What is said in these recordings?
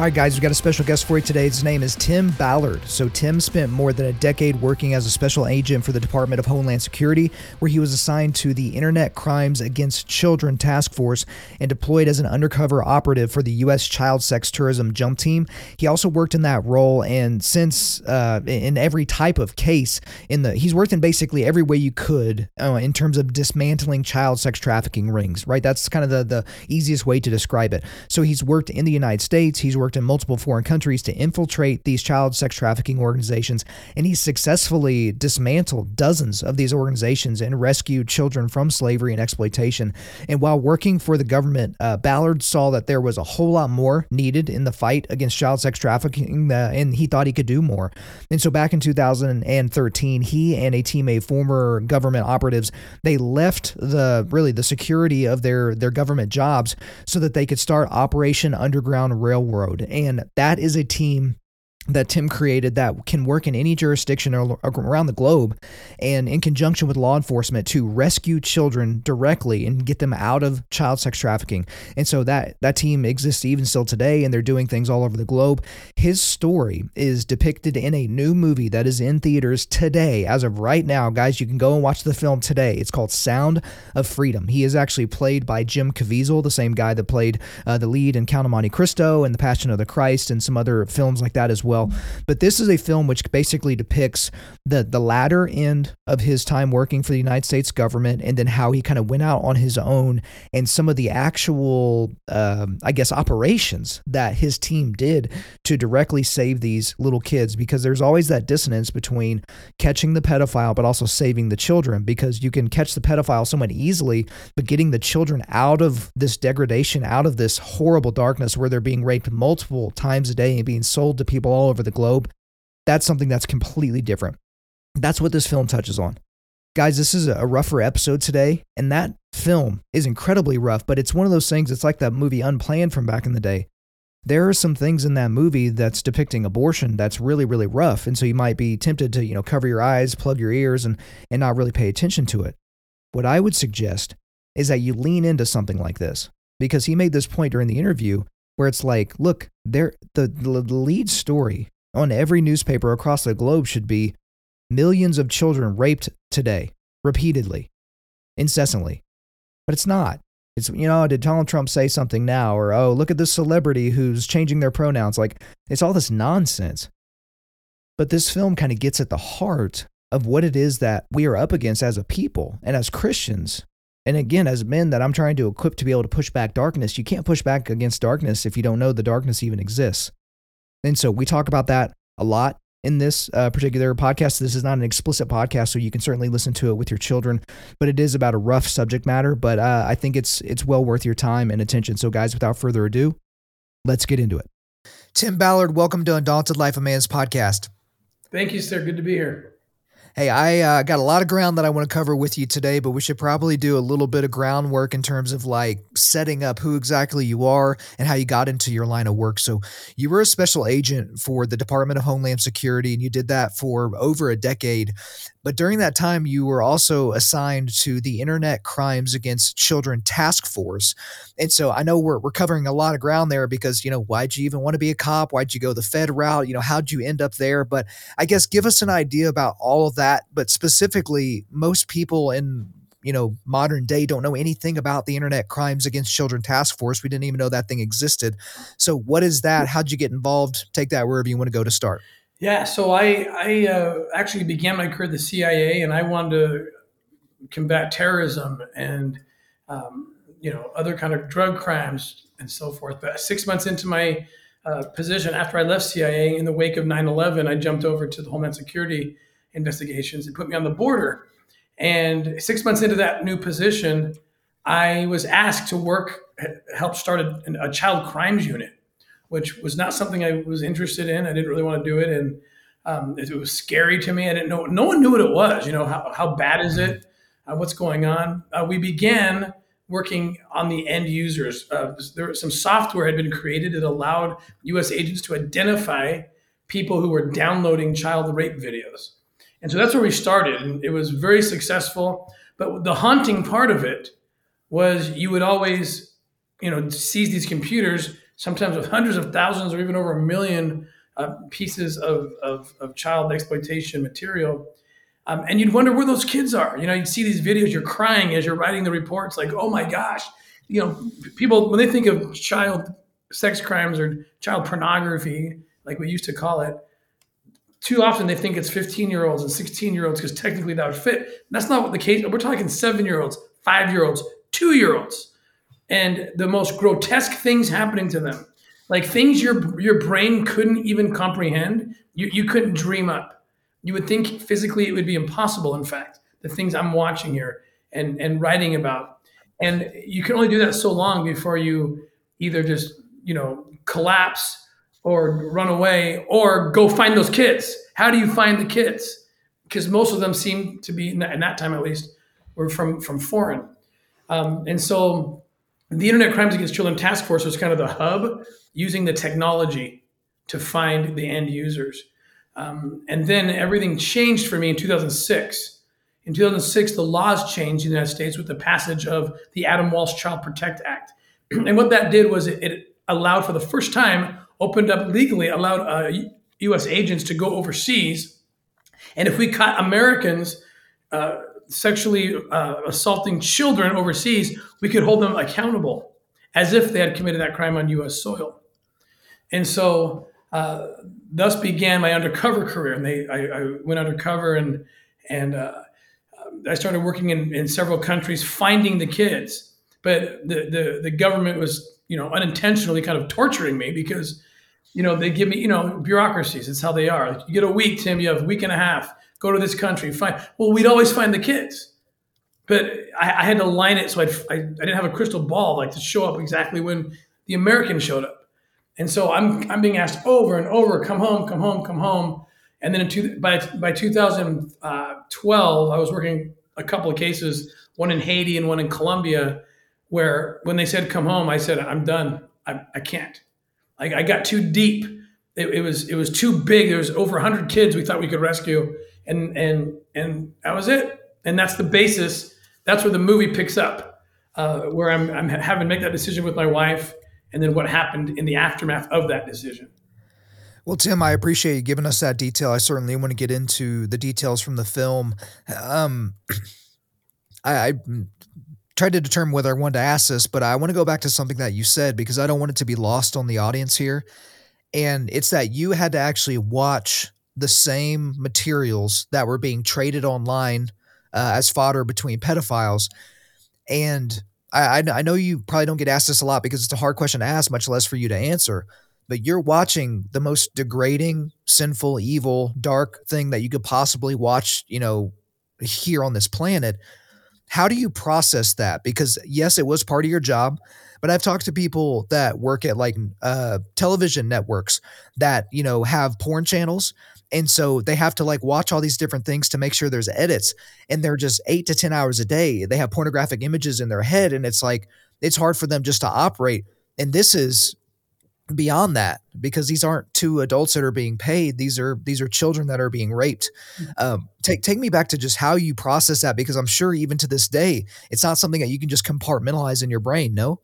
All right, guys, we got a special guest for you today. His name is Tim Ballard. So, Tim spent more than a decade working as a special agent for the Department of Homeland Security, where he was assigned to the Internet Crimes Against Children Task Force and deployed as an undercover operative for the U.S. Child Sex Tourism Jump Team. He also worked in that role, and since uh, in every type of case, in the he's worked in basically every way you could uh, in terms of dismantling child sex trafficking rings. Right, that's kind of the the easiest way to describe it. So, he's worked in the United States. He's worked in multiple foreign countries to infiltrate these child sex trafficking organizations, and he successfully dismantled dozens of these organizations and rescued children from slavery and exploitation. And while working for the government, uh, Ballard saw that there was a whole lot more needed in the fight against child sex trafficking, uh, and he thought he could do more. And so back in 2013, he and a team of former government operatives they left the really the security of their their government jobs so that they could start Operation Underground Railroad and that is a team that Tim created that can work in any jurisdiction around the globe and in conjunction with law enforcement to rescue children directly and get them out of child sex trafficking. And so that that team exists even still today and they're doing things all over the globe. His story is depicted in a new movie that is in theaters today as of right now. Guys, you can go and watch the film today. It's called Sound of Freedom. He is actually played by Jim Caviezel, the same guy that played uh, the lead in Count of Monte Cristo and The Passion of the Christ and some other films like that as well. But this is a film which basically depicts the the latter end of his time working for the United States government, and then how he kind of went out on his own, and some of the actual, um, I guess, operations that his team did to directly save these little kids. Because there's always that dissonance between catching the pedophile, but also saving the children. Because you can catch the pedophile somewhat easily, but getting the children out of this degradation, out of this horrible darkness where they're being raped multiple times a day and being sold to people all over the globe, that's something that's completely different. That's what this film touches on. Guys, this is a rougher episode today, and that film is incredibly rough, but it's one of those things, it's like that movie Unplanned from back in the day. There are some things in that movie that's depicting abortion that's really, really rough. And so you might be tempted to, you know, cover your eyes, plug your ears, and, and not really pay attention to it. What I would suggest is that you lean into something like this because he made this point during the interview where it's like, look, there the, the lead story on every newspaper across the globe should be millions of children raped today, repeatedly, incessantly. But it's not. It's, you know, did Donald Trump say something now? Or, oh, look at this celebrity who's changing their pronouns. Like, it's all this nonsense. But this film kind of gets at the heart of what it is that we are up against as a people and as Christians and again, as men that I'm trying to equip to be able to push back darkness, you can't push back against darkness if you don't know the darkness even exists. And so we talk about that a lot in this uh, particular podcast. This is not an explicit podcast, so you can certainly listen to it with your children, but it is about a rough subject matter. But uh, I think it's it's well worth your time and attention. So, guys, without further ado, let's get into it. Tim Ballard, welcome to Undaunted Life of Man's podcast. Thank you, sir. Good to be here. Hey, I uh, got a lot of ground that I want to cover with you today, but we should probably do a little bit of groundwork in terms of like setting up who exactly you are and how you got into your line of work. So, you were a special agent for the Department of Homeland Security, and you did that for over a decade. But during that time, you were also assigned to the Internet Crimes Against Children Task Force. And so I know we're, we're covering a lot of ground there because, you know, why'd you even want to be a cop? Why'd you go the Fed route? You know, how'd you end up there? But I guess give us an idea about all of that. But specifically, most people in you know modern day don't know anything about the internet crimes against children task force we didn't even know that thing existed so what is that how'd you get involved take that wherever you want to go to start yeah, so I I uh, actually began my career at the CIA, and I wanted to combat terrorism and um, you know other kind of drug crimes and so forth. But six months into my uh, position, after I left CIA, in the wake of 9/11, I jumped over to the Homeland Security investigations and put me on the border. And six months into that new position, I was asked to work, help start a, a child crimes unit which was not something I was interested in. I didn't really want to do it, and um, it, it, was scary to me. I didn't know. No one knew what it was. You know, how, how bad is it? Uh, what's going on? Uh, we began working on the end users. Uh, there some software had been created that allowed U.S. agents to identify people who were downloading child rape videos. And so that's where we started. And it was very successful. But the haunting part of it was you would always, you know, seize these computers, sometimes with hundreds of thousands or even over a million uh, pieces of, of, of, child exploitation material. Um, and you'd wonder where those kids are. You know, you'd see these videos, you're crying as you're writing the reports, like, oh my gosh. You know, people, when they think of child sex crimes or child pornography, like we used to call it, too often they think it's 15 year olds and 16 year olds because technically that would fit. That's not what the case. We're talking seven year olds, five year olds, two year olds, and the most grotesque things happening to them, like things your your brain couldn't even comprehend. You you couldn't dream up. You would think physically it would be impossible. In fact, the things I'm watching here and and writing about, and you can only do that so long before you either just you know collapse or run away or go find those kids. How do you find the kids? Because most of them seem to be, in that, time at least, were from, from foreign. Um, and so the Internet Crimes Against Children Task Force was kind of the hub using the technology to find the end users. Um, and then everything changed for me in 2006. In 2006, the laws changed in the United States with the passage of the Adam Walsh Child Protect Act. and what that did was it, it allowed for the first time opened up legally, allowed uh, U.S. agents to go overseas. And if we caught Americans uh, sexually uh, assaulting children overseas, we could hold them accountable as if they had committed that crime on U.S. soil. And so, uh, thus began my undercover career. And they, I, I went undercover and and uh, I started working in, in several countries, finding the kids. But the, the the government was, you know, unintentionally kind of torturing me because you know, they give me, you know, bureaucracies. It's how they are. You get a week, Tim. You have a week and a half. Go to this country. Find. Well, we'd always find the kids, but I, I had to line it so I'd, I, I didn't have a crystal ball like to show up exactly when the American showed up. And so I'm I'm being asked over and over, come home, come home, come home. And then two, by by 2012, I was working a couple of cases, one in Haiti and one in Colombia, where when they said come home, I said I'm done. I, I can't. I, I got too deep. It, it, was it was too big. There was over 100 kids we thought we could rescue, and and and that was it. And that's the basis. That's where the movie picks up, uh, where I'm I'm having to make that decision with my wife, and then what happened in the aftermath of that decision. Well, Tim, I appreciate you giving us that detail. I certainly want to get into the details from the film. Um, I, I tried to determine whether I wanted to ask this, but I want to go back to something that you said because I don't want it to be lost on the audience here. And it's that you had to actually watch the same materials that were being traded online uh, as fodder between pedophiles. And I, I know you probably don't get asked this a lot because it's a hard question to ask, much less for you to answer. But you're watching the most degrading, sinful, evil, dark thing that you could possibly watch, you know, here on this planet how do you process that? Because yes, it was part of your job, but I've talked to people that work at like uh, television networks that you know have porn channels, and so they have to like watch all these different things to make sure there's edits, and they're just eight to ten hours a day. They have pornographic images in their head, and it's like it's hard for them just to operate. And this is beyond that because these aren't two adults that are being paid these are these are children that are being raped mm-hmm. um, take take me back to just how you process that because i'm sure even to this day it's not something that you can just compartmentalize in your brain no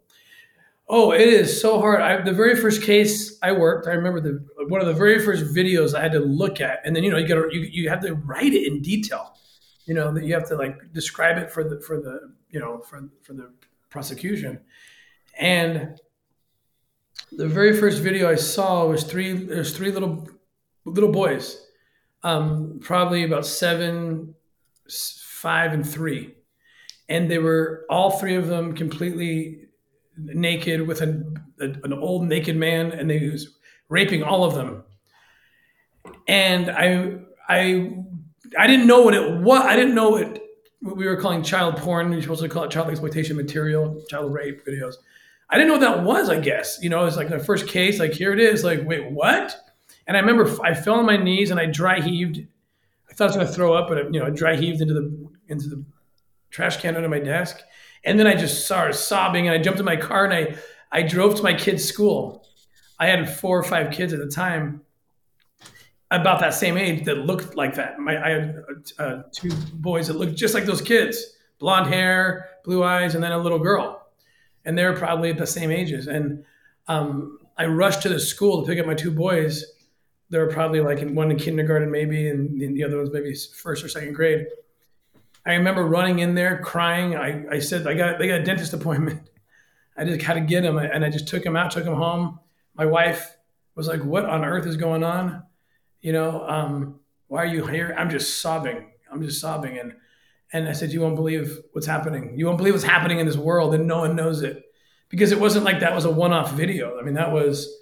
oh it is so hard. I, the very first case i worked i remember the one of the very first videos i had to look at and then you know you got you, you have to write it in detail. You know that you have to like describe it for the for the you know for for the prosecution. And the very first video I saw was three. There's three little little boys, um, probably about seven, five, and three, and they were all three of them completely naked with an, a, an old naked man, and they was raping all of them. And I I I didn't know what it was. I didn't know what, what we were calling child porn. You're supposed to call it child exploitation material, child rape videos. I didn't know what that was, I guess. You know, it's like the first case, like here it is, like, wait, what? And I remember I fell on my knees and I dry heaved. I thought I was gonna throw up, but you know, I dry heaved into the into the trash can under my desk. And then I just started sobbing and I jumped in my car and I I drove to my kid's school. I had four or five kids at the time. about that same age that looked like that. My, I had uh, two boys that looked just like those kids, blonde hair, blue eyes, and then a little girl, and they were probably at the same ages. And um, I rushed to the school to pick up my two boys. They were probably like in one in kindergarten, maybe, and the other one's maybe first or second grade. I remember running in there crying. I, I said, I got they got a dentist appointment. I just had to get him, and I just took him out, took him home. My wife was like, "What on earth is going on?" You know, um, why are you here? I'm just sobbing. I'm just sobbing, and and I said, "You won't believe what's happening. You won't believe what's happening in this world, and no one knows it." Because it wasn't like that was a one-off video. I mean, that was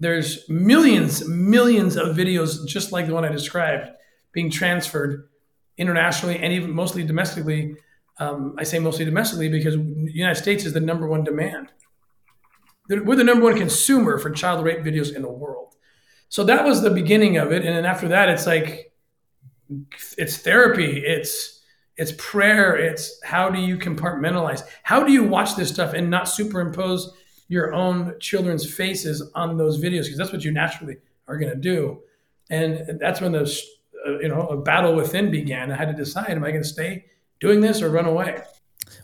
there's millions, millions of videos just like the one I described being transferred internationally and even mostly domestically. Um, I say mostly domestically because the United States is the number one demand. We're the number one consumer for child rape videos in the world. So that was the beginning of it, and then after that, it's like it's therapy, it's it's prayer, it's how do you compartmentalize? How do you watch this stuff and not superimpose your own children's faces on those videos because that's what you naturally are going to do, and that's when the uh, you know a battle within began. I had to decide: am I going to stay doing this or run away?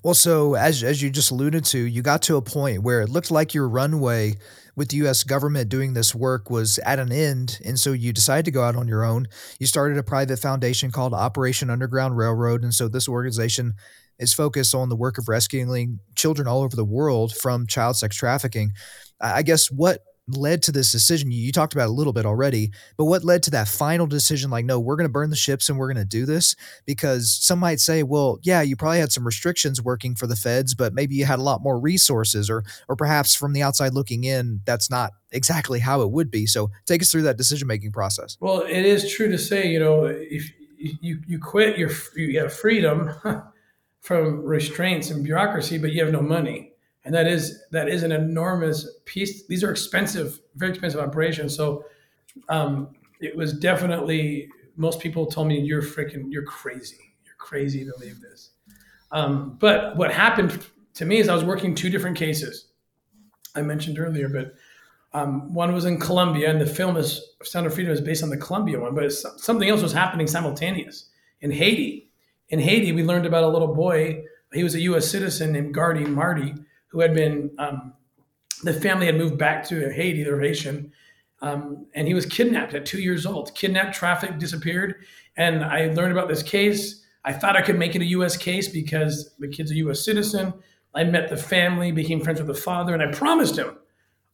Well, so as as you just alluded to, you got to a point where it looked like your runway with the U.S. government doing this work was at an end, and so you decided to go out on your own. You started a private foundation called Operation Underground Railroad, and so this organization is focused on the work of rescuing children all over the world from child sex trafficking. I guess what led to this decision? You, talked about a little bit already, but what led to that final decision? Like, no, we're going to burn the ships and we're going to do this because some might say, well, yeah, you probably had some restrictions working for the feds, but maybe you had a lot more resources, or or perhaps from the outside looking in, that's not exactly how it would be. So, take us through that decision making process. Well, it is true to say, you know, if you you quit, your you have freedom from restraints and bureaucracy, but you have no money and that is that is an enormous piece. These are expensive, very expensive operations. So um, it was definitely most people told me you're freaking you're crazy, you're crazy to leave this. Um, but what happened to me is I was working two different cases. I mentioned earlier, but um, one was in Colombia, and the film is Sound of Freedom is based on the Colombia one, but something else was happening simultaneous in Haiti. In Haiti, we learned about a little boy. He was a U.S. citizen named Gardy Mardy, who had been um, the family had moved back to Haiti, their Haitian, um, and he was kidnapped at two years old. Kidnapped, trafficked, disappeared. And I learned about this case. I thought I could make it a U.S. case because the kid's a U.S. citizen. I met the family, became friends with the father, and I promised him,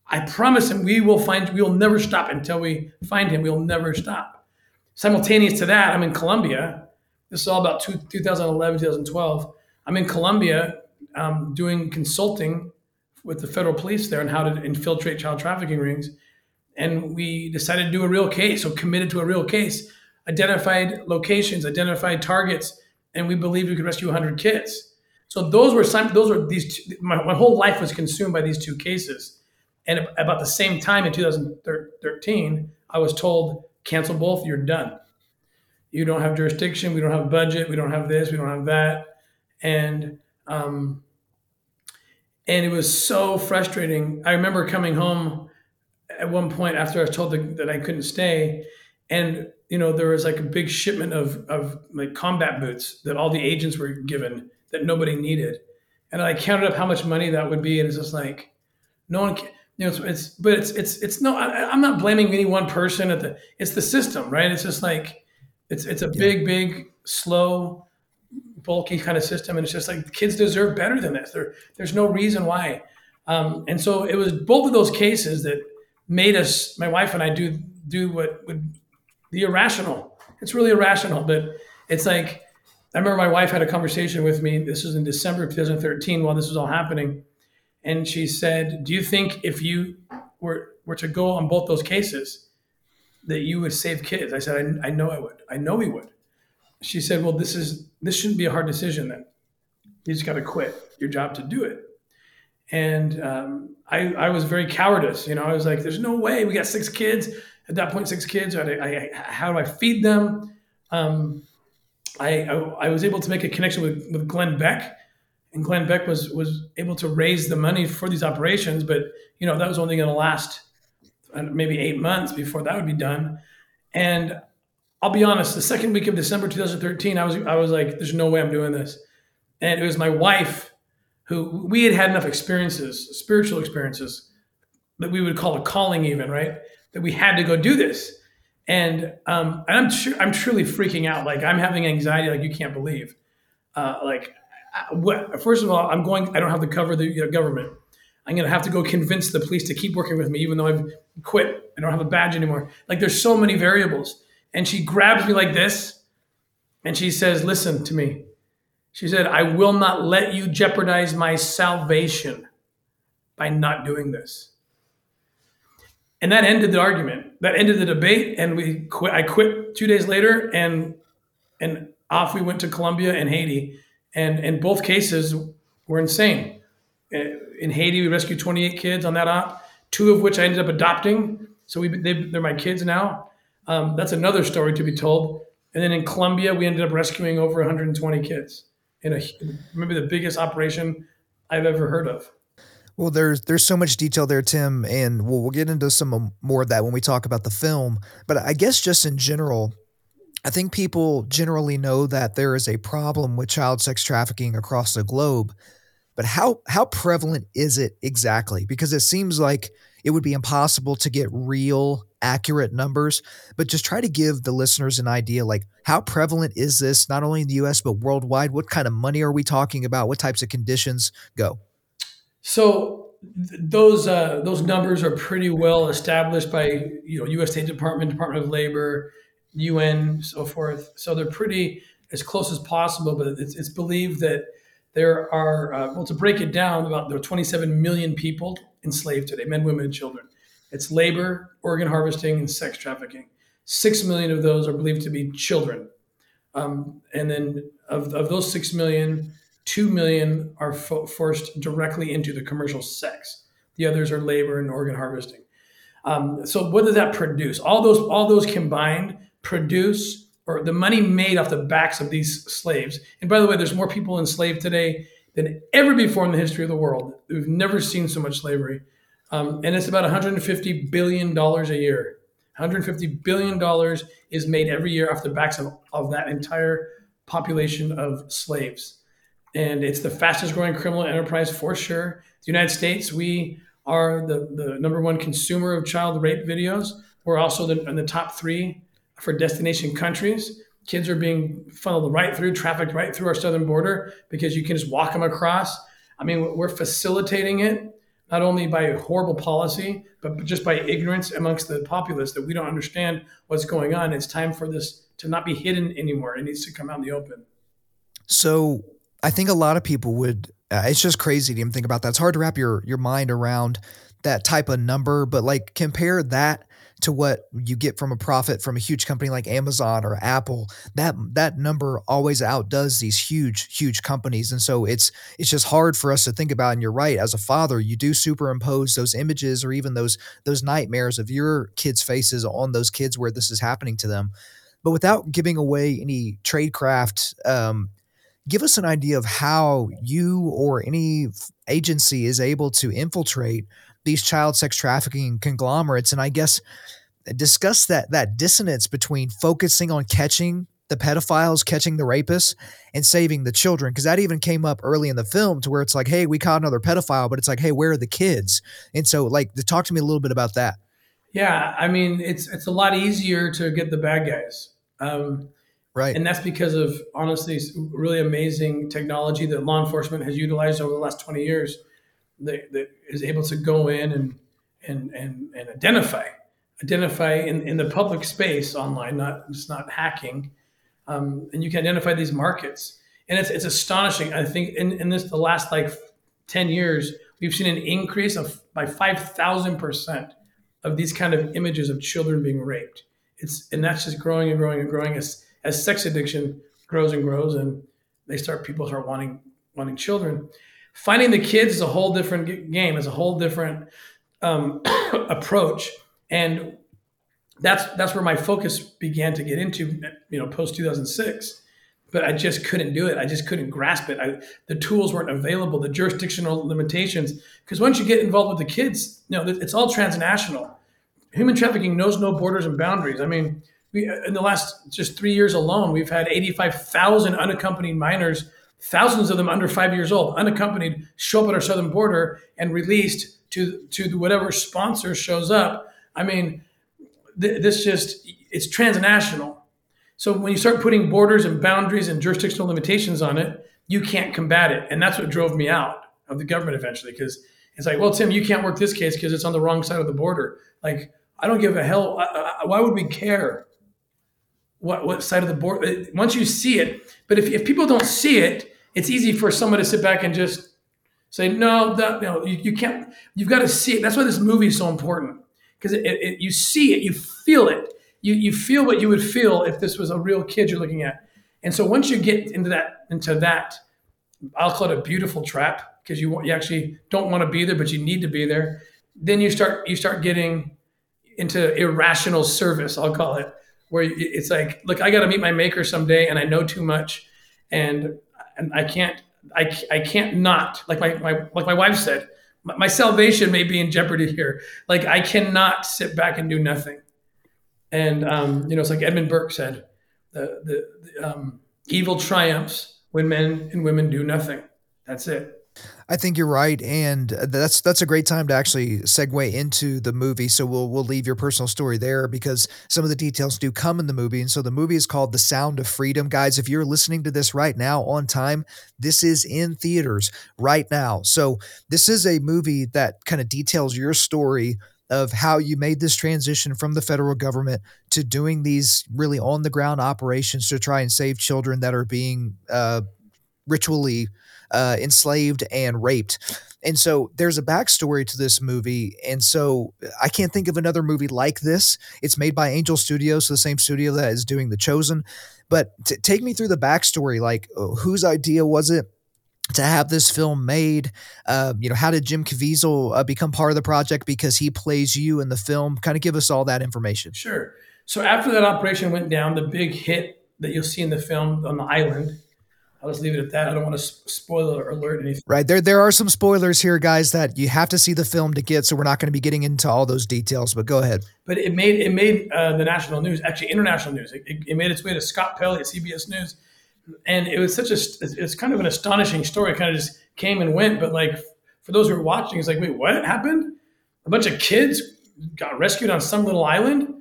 I promised him we will find, we will never stop until we find him. We'll never stop. Simultaneous to that, I'm in Colombia. This is all about two, 2011, 2012. I'm in Colombia um, doing consulting with the federal police there on how to infiltrate child trafficking rings. And we decided to do a real case, so committed to a real case, identified locations, identified targets, and we believed we could rescue 100 kids. So those were some, those were these, two, my, my whole life was consumed by these two cases. And about the same time in 2013, I was told, cancel both, you're done. You don't have jurisdiction, we don't have budget, we don't have this, we don't have that. And um, and it was so frustrating. I remember coming home at one point after I was told that I couldn't stay, and you know there was like a big shipment of of like combat boots that all the agents were given that nobody needed, and I counted up how much money that would be, and it's just like no one. Can, you know, it's, it's but it's it's it's no. I, I'm not blaming any one person at the. It's the system, right? It's just like it's it's a yeah. big, big, slow bulky kind of system, and it's just like kids deserve better than this. There, there's no reason why. Um, and so it was both of those cases that made us, my wife and I, do do what would be irrational. It's really irrational, but it's like I remember my wife had a conversation with me. This was in December of 2013 while this was all happening, and she said, "Do you think if you were were to go on both those cases, that you would save kids?" I said, "I, I know I would. I know we would." She said, "Well, this is this shouldn't be a hard decision. Then you just got to quit your job to do it." And um, I, I was very cowardice. You know, I was like, "There's no way. We got six kids at that point. Six kids. I, I, how do I feed them?" Um, I, I, I was able to make a connection with with Glenn Beck, and Glenn Beck was was able to raise the money for these operations. But you know, that was only going to last uh, maybe eight months before that would be done. And I'll be honest, the second week of December 2013, I was I was like, there's no way I'm doing this. And it was my wife who we had had enough experiences, spiritual experiences, that we would call a calling, even right, that we had to go do this. And um, I'm sure I'm truly freaking out. Like I'm having anxiety, like you can't believe. Uh, like, what? First of all, I'm going. I don't have to cover the government. I'm going to have to go convince the police to keep working with me, even though I've quit. I don't have a badge anymore. Like, there's so many variables. And she grabs me like this and she says, Listen to me. She said, I will not let you jeopardize my salvation by not doing this. And that ended the argument. That ended the debate. And we quit. I quit two days later and and off we went to Colombia and Haiti. And in both cases were insane uh, in Haiti, we rescued 28 kids on that op, two of which I ended up adopting. So we, they, are my kids now. Um, that's another story to be told. And then in Colombia, we ended up rescuing over 120 kids in a maybe the biggest operation I've ever heard of. Well, there's there's so much detail there, Tim, and we'll, we'll get into some more of that when we talk about the film. But I guess just in general, I think people generally know that there is a problem with child sex trafficking across the globe. But how how prevalent is it exactly? Because it seems like it would be impossible to get real accurate numbers, but just try to give the listeners an idea like how prevalent is this not only in the US but worldwide? What kind of money are we talking about? What types of conditions go? So th- those uh, those numbers are pretty well established by you know U.S. State Department, Department of Labor, UN, so forth. So they're pretty as close as possible. But it's, it's believed that there are, uh, well, to break it down, about there are 27 million people enslaved today, men, women, and children. It's labor, organ harvesting, and sex trafficking. Six million of those are believed to be children. Um, and then of, of those six million, two million are fo- forced directly into the commercial sex. The others are labor and organ harvesting. Um, so what does that produce? All those all those combined produce or the money made off the backs of these slaves. And by the way, there's more people enslaved today than ever before in the history of the world. We've never seen so much slavery. Um, and it's about 150 billion dollars a year. 150 billion dollars is made every year off the backs of, of that entire population of slaves. And it's the fastest growing criminal enterprise for sure. The United States, we are the, the number one consumer of child rape videos. We're also the, in the top three for destination countries. Kids are being funneled right through, trafficked right through our southern border because you can just walk them across. I mean, we're facilitating it not only by horrible policy, but just by ignorance amongst the populace that we don't understand what's going on. It's time for this to not be hidden anymore. It needs to come out in the open. So I think a lot of people would. Uh, it's just crazy to even think about that. It's hard to wrap your your mind around that type of number, but like compare that to what you get from a profit from a huge company like Amazon or Apple, that that number always outdoes these huge, huge companies. And so it's it's just hard for us to think about. And you're right, as a father, you do superimpose those images or even those those nightmares of your kids' faces on those kids where this is happening to them. But without giving away any tradecraft, um, give us an idea of how you or any agency is able to infiltrate these child sex trafficking conglomerates. And i guess discuss that that dissonance between focusing on catching the pedophiles catching the rapists and saving the children. Because that even came up early in the film to where it's like hey we caught another pedophile but it's like hey where are the kids? And so like to talk to me a little bit about that. Yeah i mean it's it's a lot easier to get the bad guys. Um, right and that's because of honestly really amazing technology that law enforcement has utilized over the last 20 years that, that is able to go in and and and, and identify identify in, in the public space online, not it's not hacking, um, and you can identify these markets. And it's, it's astonishing. I think in, in this the last like ten years, we've seen an increase of by five thousand percent of these kind of images of children being raped. It's and that's just growing and growing and growing as as sex addiction grows and grows, and they start people start wanting wanting children finding the kids is a whole different game. It's a whole different um, approach, and that's that's where my focus began to get into. You know, post two thousand six. But I just couldn't do it. I just couldn't grasp it. I, the tools weren't available. The jurisdictional limitations. Because once you get involved with the kids, you know, it's all transnational. Human trafficking knows no borders and boundaries. I mean, we in the last just three years alone, we've had 85,000 unaccompanied minors, thousands of them under five years old, unaccompanied, show up at our southern border and released to to whatever sponsor shows up. I mean, th- this just it's transnational. So when you start putting borders and boundaries and jurisdictional limitations on it, you can't combat it, and that's what drove me out of the government eventually because it's like, well, Tim, you can't work this case because it's on the wrong side of the border. Like, I don't give a hell. Why would we care? What what side of the board. Uh, once you see it, but if, if people don't see it, it's easy for someone to sit back and just say, no, that, no, you, you can't. You've got to see it. That's why this movie is so important because you see it, you feel it, you you feel what you would feel if this was a real kid you're looking at. And so once you get into that into that, I'll call it a beautiful trap because you you actually don't want to be there, but you need to be there. Then you start you start getting into irrational service. I'll call it where it's like, look, I got to meet my maker someday, and I know too much, and and I can't I, I can't not like my, my like my wife said my, my salvation may be in jeopardy here. Like I cannot sit back and do nothing. And um, you know it's like Edmund Burke said the the, the um, evil triumphs when men and women do nothing. That's it I think you're right, and that's that's a great time to actually segue into the movie. So we'll we'll leave your personal story there because some of the details do come in the movie, and so the movie is called The Sound of Freedom, guys. If you're listening to this right now on time, this is in theaters right now. So this is a movie that kind of details your story of how you made this transition from the federal government to doing these really on the ground operations to try and save children that are being uh, ritually uh, enslaved and raped. And so there's a backstory to this movie. And so I can't think of another movie like this. It's made by Angel Studios, so the same studio that is doing The Chosen. But t- take me through the backstory. Like, uh, whose idea was it? to have this film made. Uh, you know, how did Jim Caviezel uh, become part of the project because he plays you in the film? Kind of give us all that information. Sure. So after that operation went down, the big hit that you'll see in the film on the island I'll just leave it at that. I don't want to spoil or alert anything. Right there, there are some spoilers here, guys, that you have to see the film to get. So we're not going to be getting into all those details. But go ahead. But it made it made uh, the national news, actually international news. It, it, made its way to Scott Pelley at CBS News, and it was such a it's kind of an astonishing story. It kind of just came and went. But like for those who are watching, it's like, wait, what happened? A bunch of kids got rescued on some little island.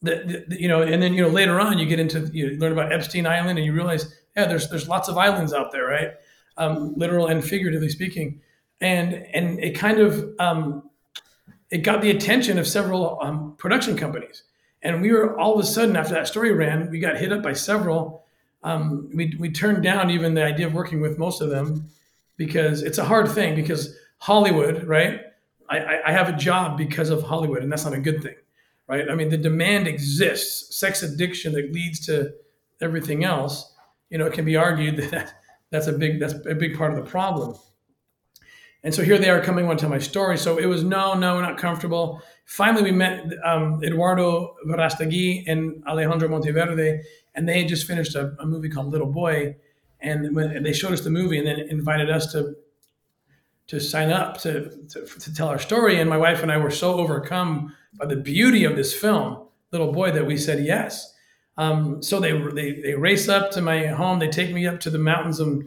That, you know, and then you know later on you get into you learn about Epstein Island and you realize yeah, there's there's lots of islands out there, right? Um, literal and figuratively speaking, and and it kind of um, it got the attention of several um, production companies, and we were all of a sudden after that story ran, we got hit up by several. Um, we we turned down even the idea of working with most of them because it's a hard thing because Hollywood, right? I, I have a job because of Hollywood, and that's not a good thing, right? I mean, the demand exists, sex addiction that leads to everything else you know, it can be argued that that's a big that's a big part of the problem. And so here they are coming on to my story. So it was no, no, we're not comfortable. Finally, we met um, Eduardo Verastegui and Alejandro Monteverde, and they had just finished a, a movie called Little Boy, and when they showed us the movie and then invited us to to sign up to, to, to tell our story. And my wife and I were so overcome by the beauty of this film, Little Boy, that we said yes. Um, so they, they they race up to my home. They take me up to the mountains of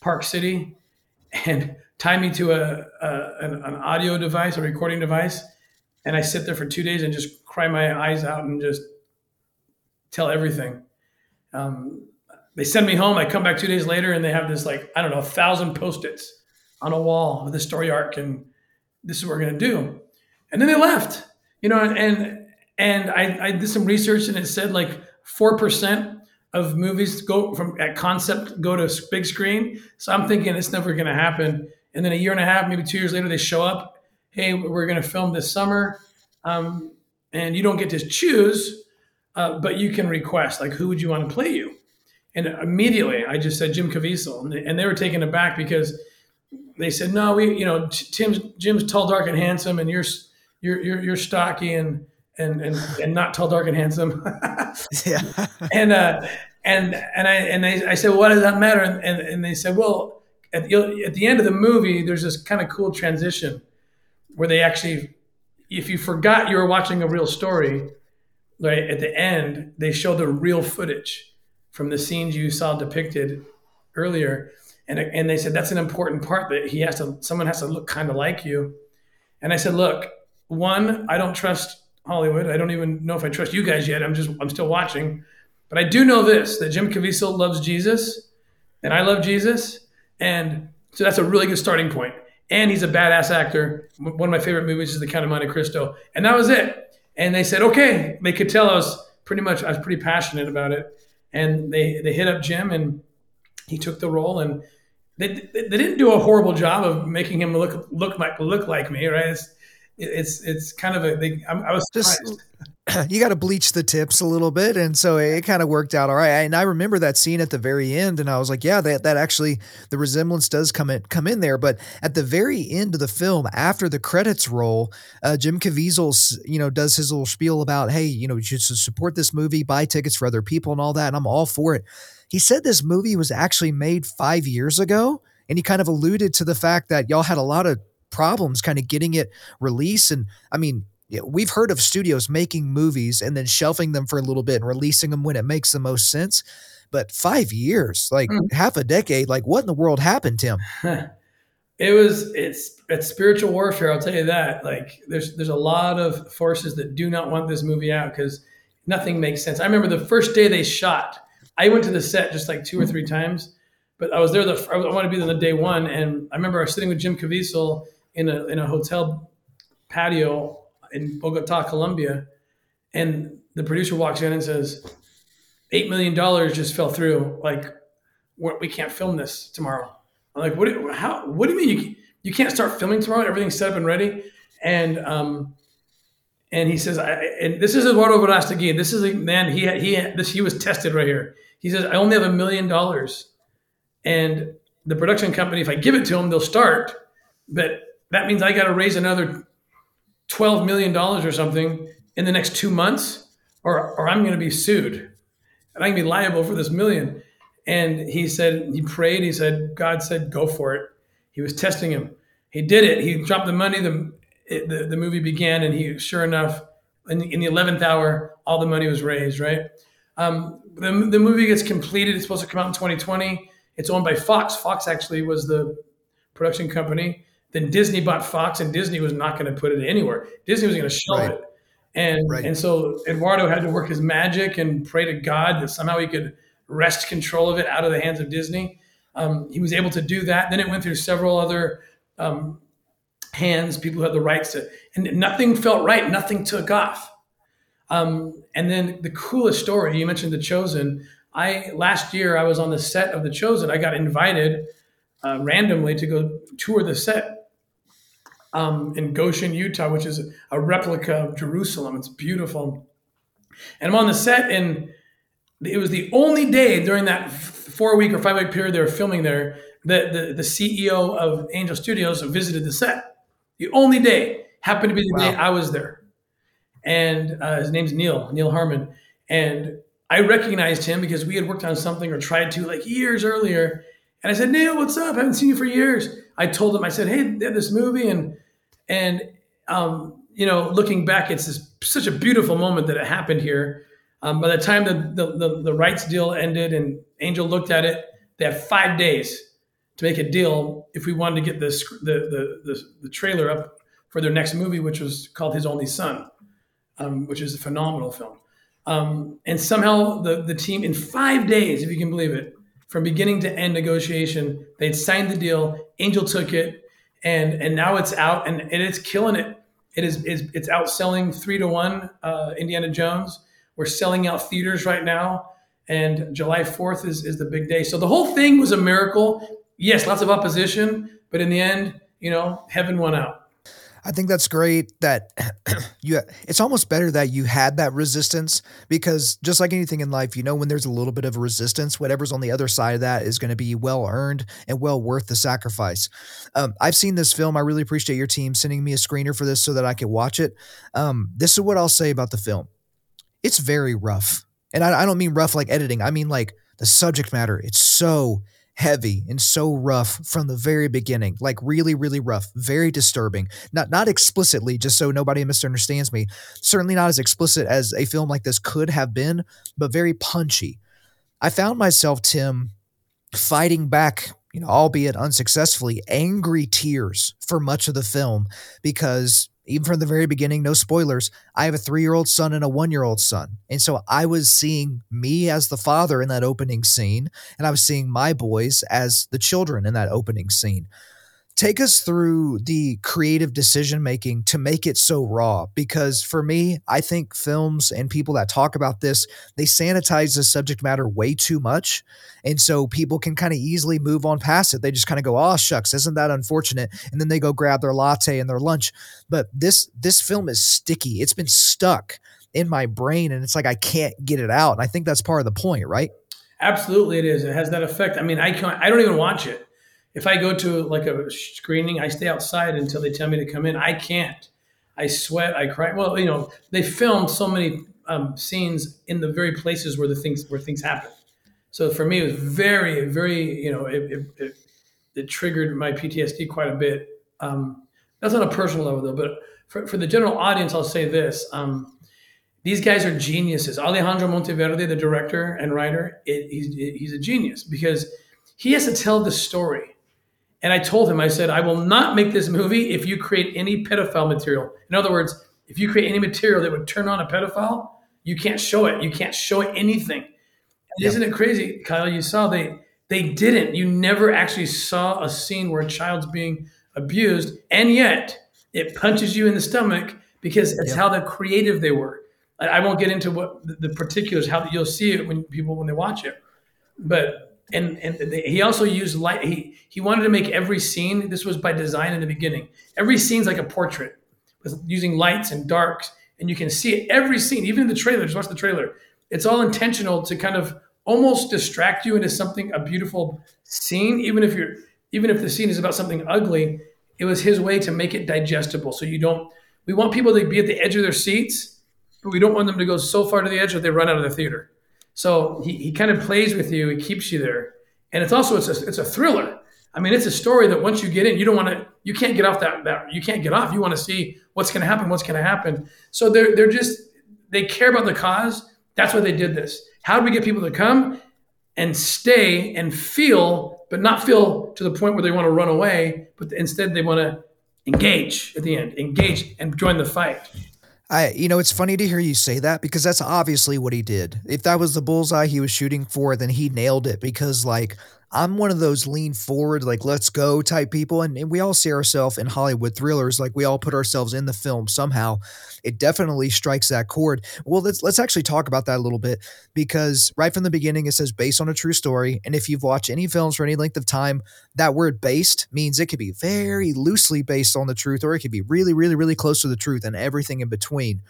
Park City, and tie me to a, a an, an, audio device, a recording device, and I sit there for two days and just cry my eyes out and just tell everything. Um, they send me home. I come back two days later, and they have this like I don't know, a thousand post-its on a wall with the story arc, and this is what we're gonna do. And then they left, you know, and and I, I did some research, and it said like four percent of movies go from at concept go to big screen. So I'm thinking it's never going to happen. And then a year and a half, maybe two years later, they show up. Hey, we're going to film this summer, um, and you don't get to choose, uh, but you can request like who would you want to play you. And immediately, I just said Jim Caviezel, and they, and they were taken aback because they said, "No, we, you know, Tim's Jim's tall, dark, and handsome, and you're you're you're, you're stocky and." And and, and not tall, dark, and handsome. yeah. And uh, and and I and I, I said, well, what does that matter? And and, and they said, well, at the, at the end of the movie, there's this kind of cool transition where they actually, if you forgot you were watching a real story, right at the end, they show the real footage from the scenes you saw depicted earlier, and and they said that's an important part that he has to someone has to look kind of like you, and I said, look, one, I don't trust Hollywood. I don't even know if I trust you guys yet. I'm just I'm still watching, but I do know this that Jim Caviezel loves Jesus, and I love Jesus, and so that's a really good starting point. And he's a badass actor. One of my favorite movies is The Count of Monte Cristo, and that was it. And they said, okay, they could tell I was pretty much I was pretty passionate about it, and they they hit up Jim, and he took the role, and they, they didn't do a horrible job of making him look look like look like me, right? It's it's it's kind of a they, I, I was just you got to bleach the tips a little bit, and so it kind of worked out all right. And I remember that scene at the very end, and I was like, yeah, that that actually the resemblance does come in come in there. But at the very end of the film, after the credits roll, uh, Jim Caviezel, you know, does his little spiel about, hey, you know, you should support this movie, buy tickets for other people, and all that, and I'm all for it. He said this movie was actually made five years ago, and he kind of alluded to the fact that y'all had a lot of problems kind of getting it released. And I mean, we've heard of studios making movies and then shelving them for a little bit and releasing them when it makes the most sense. But five years, like mm. half a decade, like what in the world happened, Tim? it was it's it's spiritual warfare. I'll tell you that. Like there's there's a lot of forces that do not want this movie out because nothing makes sense. I remember the first day they shot. I went to the set just like two or three times, but I was there. The I wanted to be there the day one, and I remember I was sitting with Jim Caviezel in a in a hotel patio in Bogota, Colombia, and the producer walks in and says, eight million dollars just fell through. Like, we can't film this tomorrow." I'm like, "What? Do, how? What do you mean you you can't start filming tomorrow? Everything's set up and ready?" And um, and he says, I, and this is Eduardo Verástegui. This is a man. He he this he was tested right here. He says, "I only have a million dollars, and the production company, if I give it to them, they'll start, but that means I got to raise another $12 million or something in the next two months, or, or I'm going to be sued and going to be liable for this million. And he said, he prayed. He said, God said, go for it. He was testing him. He did it. He dropped the money. The, the, the movie began, and he, sure enough, in, in, the 11th hour, all the money was raised, right? Um, the, the movie gets completed. It's supposed to come out in 2020. It's owned by Fox. Fox actually was the production company. Then Disney bought Fox, and Disney was not going to put it anywhere. Disney was going to shelve right. it, and right. and so Eduardo had to work his magic and pray to God that somehow he could wrest control of it out of the hands of Disney. Um, he was able to do that. Then it went through several other um, hands, people who had the rights to, and nothing felt right. Nothing took off. Um, and then the coolest story you mentioned, The Chosen. I last year I was on the set of The Chosen. I got invited uh, randomly to go tour the set um, in Goshen, Utah, which is a replica of Jerusalem. It's beautiful. And I'm on the set, and it was the only day during that four week or five week period they were filming there that the, the CEO of Angel Studios visited the set. The only day happened to be the wow. day I was there. And uh, his name's Neal, Neal Harmon. And I recognized him because we had worked on something or tried to like years earlier. And I said, Neal, what's up? I haven't seen you for years. I told him, I said, hey, they have this movie and and um, you know, looking back, it's this, such a beautiful moment that it happened here. Um, by the time the, the, the, the rights deal ended and Angel looked at it, they had five days to make a deal if we wanted to get the, the, the, the trailer up for their next movie, which was called His Only Son, um, which is a phenomenal film. Um, and somehow the, the team, in five days, if you can believe it, from beginning to end negotiation, they'd signed the deal. Angel took it and and now it's out and, and it's killing it. It is it's, it's outselling three to one uh, Indiana Jones. We're selling out theaters right now, and July fourth is is the big day. So the whole thing was a miracle. Yes, lots of opposition, but in the end, you know, heaven won out. I think that's great that you it's almost better that you had that resistance because just like anything in life, you know when there's a little bit of resistance, whatever's on the other side of that is going to be well earned and well worth the sacrifice. Um, I've seen this film. I really appreciate your team sending me a screener for this so that I could watch it. Um, this is what I'll say about the film. It's very rough. And I, I don't mean rough like editing. I mean like the subject matter. It's so heavy and so rough from the very beginning like really really rough very disturbing. Not not explicitly just so nobody misunderstands me certainly not as explicit as a film like this could have been but very punchy. I found myself tim fighting back you know albeit unsuccessfully angry tears for much of the film because even from the very beginning, no spoilers, I have a three year old son and a one year old son. And so I was seeing me as the father in that opening scene, and I was seeing my boys as the children in that opening scene take us through the creative decision making to make it so raw because for me i think films and people that talk about this they sanitize the subject matter way too much and so people can kind of easily move on past it. They just kind of go oh shucks isn't that unfortunate? And then they go grab their latte and their lunch. But this this film is sticky. It's been stuck in my brain and it's like i can't get it out and i think that's part of the point right? Absolutely it is. It has that effect. I mean i can't i don't even watch it if I go to like a screening, I stay outside until they tell me to come in. I can't. I sweat. I cry. Well, you know, they filmed so many um, scenes in the very places where the things where things happen. So for me, it was very, very, you know, it, it, it, it triggered my PTSD quite a bit. Um, that's on a personal level, though. But for, for the general audience, I'll say this: um, these guys are geniuses. Alejandro Monteverde, the director and writer, it, he's, he's a genius because he has to tell the story and I told him, I said, I will not make this movie if you create any pedophile material. In other words, if you create any material that would turn on a pedophile, you can't show it. You can't show it anything. Yep. Isn't it crazy, Kyle? You saw they they didn't. You never actually saw a scene where a child's being abused, and yet it punches you in the stomach because it's yep. how the creative they were. I, I won't get into what the, the particulars. How you'll see it when people when they watch it, but and and he also used light. He he wanted to make every scene. This was by design in the beginning. Every scene's like a portrait, with using lights and darks, and you can see it every scene, even in the trailer. Just watch the trailer. It's all intentional to kind of almost distract you into something a beautiful scene, even if you're even if the scene is about something ugly. It was his way to make it digestible, so you don't. We want people to be at the edge of their seats, but we don't want them to go so far to the edge that they run out of the theater. So he, he kind of plays with you, he keeps you there. And it's also it's a, it's a thriller. I mean, it's a story that once you get in, you don't want to, you can't get off that, that you can't get off. You want to see what's going to happen, what's going to happen. So they're, they're just, they care about the cause. That's why they did this. How do we get people to come and stay and feel, but not feel to the point where they want to run away, but instead they want to engage at the end, engage and join the fight. I, you know, it's funny to hear you say that because that's obviously what he did. If that was the bullseye he was shooting for, then he nailed it because, like, I'm one of those lean forward, like, let's go type people. And, and we all see ourselves in Hollywood thrillers, like, we all put ourselves in the film somehow. It definitely strikes that chord. Well, let's, let's actually talk about that a little bit because right from the beginning, it says based on a true story. And if you've watched any films for any length of time, that word based means it could be very loosely based on the truth or it could be really, really, really close to the truth and everything in between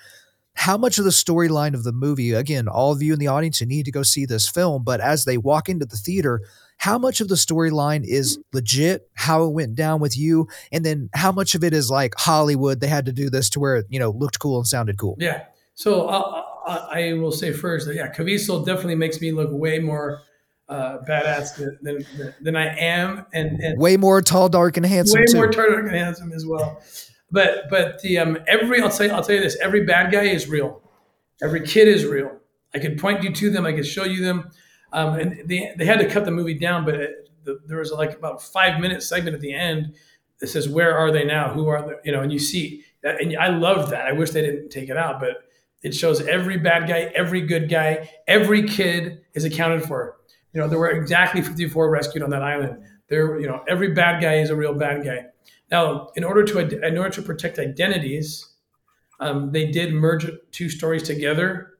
how much of the storyline of the movie again all of you in the audience you need to go see this film but as they walk into the theater how much of the storyline is legit, how it went down with you, and then how much of it is like Hollywood? They had to do this to where it, you know, looked cool and sounded cool. Yeah. So uh, uh I will say first that, yeah, Caviezel definitely makes me look way more uh, badass than, than, than, I am. And, and, way more tall, dark, and handsome. Way too. more tall, dark, and handsome as well. But, but the, um, every, I'll tell you, I'll tell you this, every bad guy is real. Every kid is real. I could point you to them. I could show you them. Um, and they, they had to cut the movie down, but it, the, there was like about a five minute segment at the end that says, "Where are they now? Who are they?" You know, and you see that, and I love that. I wish they didn't take it out, but it shows every bad guy, every good guy, every kid is accounted for. You know, there were exactly 54 rescued on that island. There, you know, every bad guy is a real bad guy. Now, in order to in order to protect identities, um, they did merge two stories together.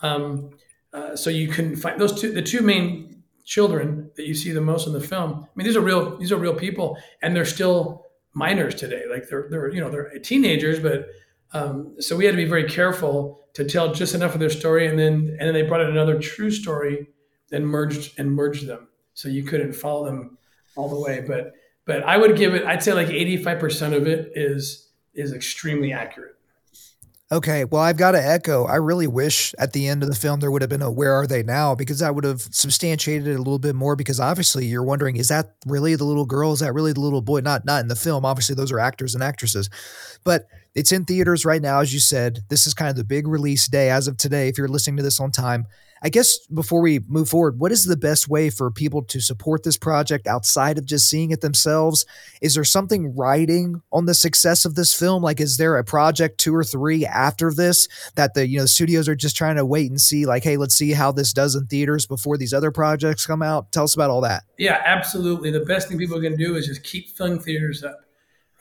Um, uh, so you can find those two, the two main children that you see the most in the film. I mean, these are real, these are real people, and they're still minors today. Like they're, they're, you know, they're teenagers, but um, so we had to be very careful to tell just enough of their story, and then, and then they brought in another true story, then merged and merged them, so you couldn't follow them all the way. But, but I would give it, I'd say like eighty five percent of it is is extremely accurate. Okay, well, I've got to echo. I really wish at the end of the film there would have been a "Where are they now?" because that would have substantiated it a little bit more. Because obviously, you're wondering, is that really the little girl? Is that really the little boy? Not not in the film. Obviously, those are actors and actresses, but it's in theaters right now, as you said. This is kind of the big release day as of today. If you're listening to this on time, I guess before we move forward, what is the best way for people to support this project outside of just seeing it themselves? Is there something riding on the success of this film? Like, is there a project two or three after this that the you know studios are just trying to wait and see? Like, hey, let's see how this does in theaters before these other projects come out. Tell us about all that. Yeah, absolutely. The best thing people can do is just keep filling theaters up.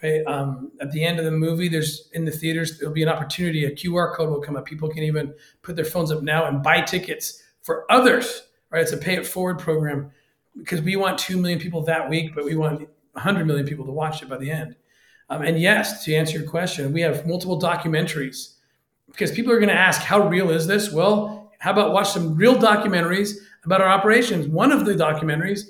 Right. Um, at the end of the movie, there's in the theaters, there'll be an opportunity. A QR code will come up. People can even put their phones up now and buy tickets for others. Right. It's a pay it forward program because we want 2 million people that week, but we want 100 million people to watch it by the end. Um, and yes, to answer your question, we have multiple documentaries because people are going to ask, how real is this? Well, how about watch some real documentaries about our operations? One of the documentaries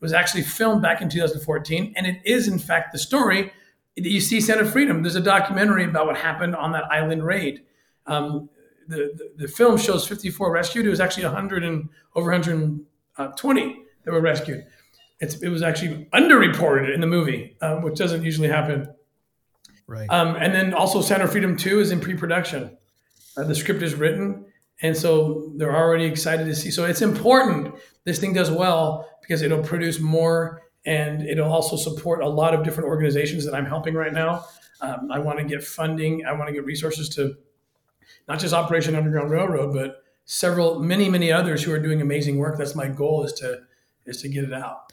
was actually filmed back in 2014, and it is, in fact, the story you see Sound of Freedom. There's a documentary about what happened on that island raid. Um, the, the, the, film shows 54 rescued. It was actually 100 and over 120 that were rescued. It's, it was actually underreported in the movie, uh, which doesn't usually happen. Right. Um, and then also Sound of Freedom 2 is in pre-production. Uh, the script is written, and so they're already excited to see. So it's important this thing does well because it'll produce more and it'll also support a lot of different organizations that I'm helping right now. Um, I want to get funding. I want to get resources to not just Operation Underground Railroad, but several, many, many others who are doing amazing work. That's my goal is to is to get it out.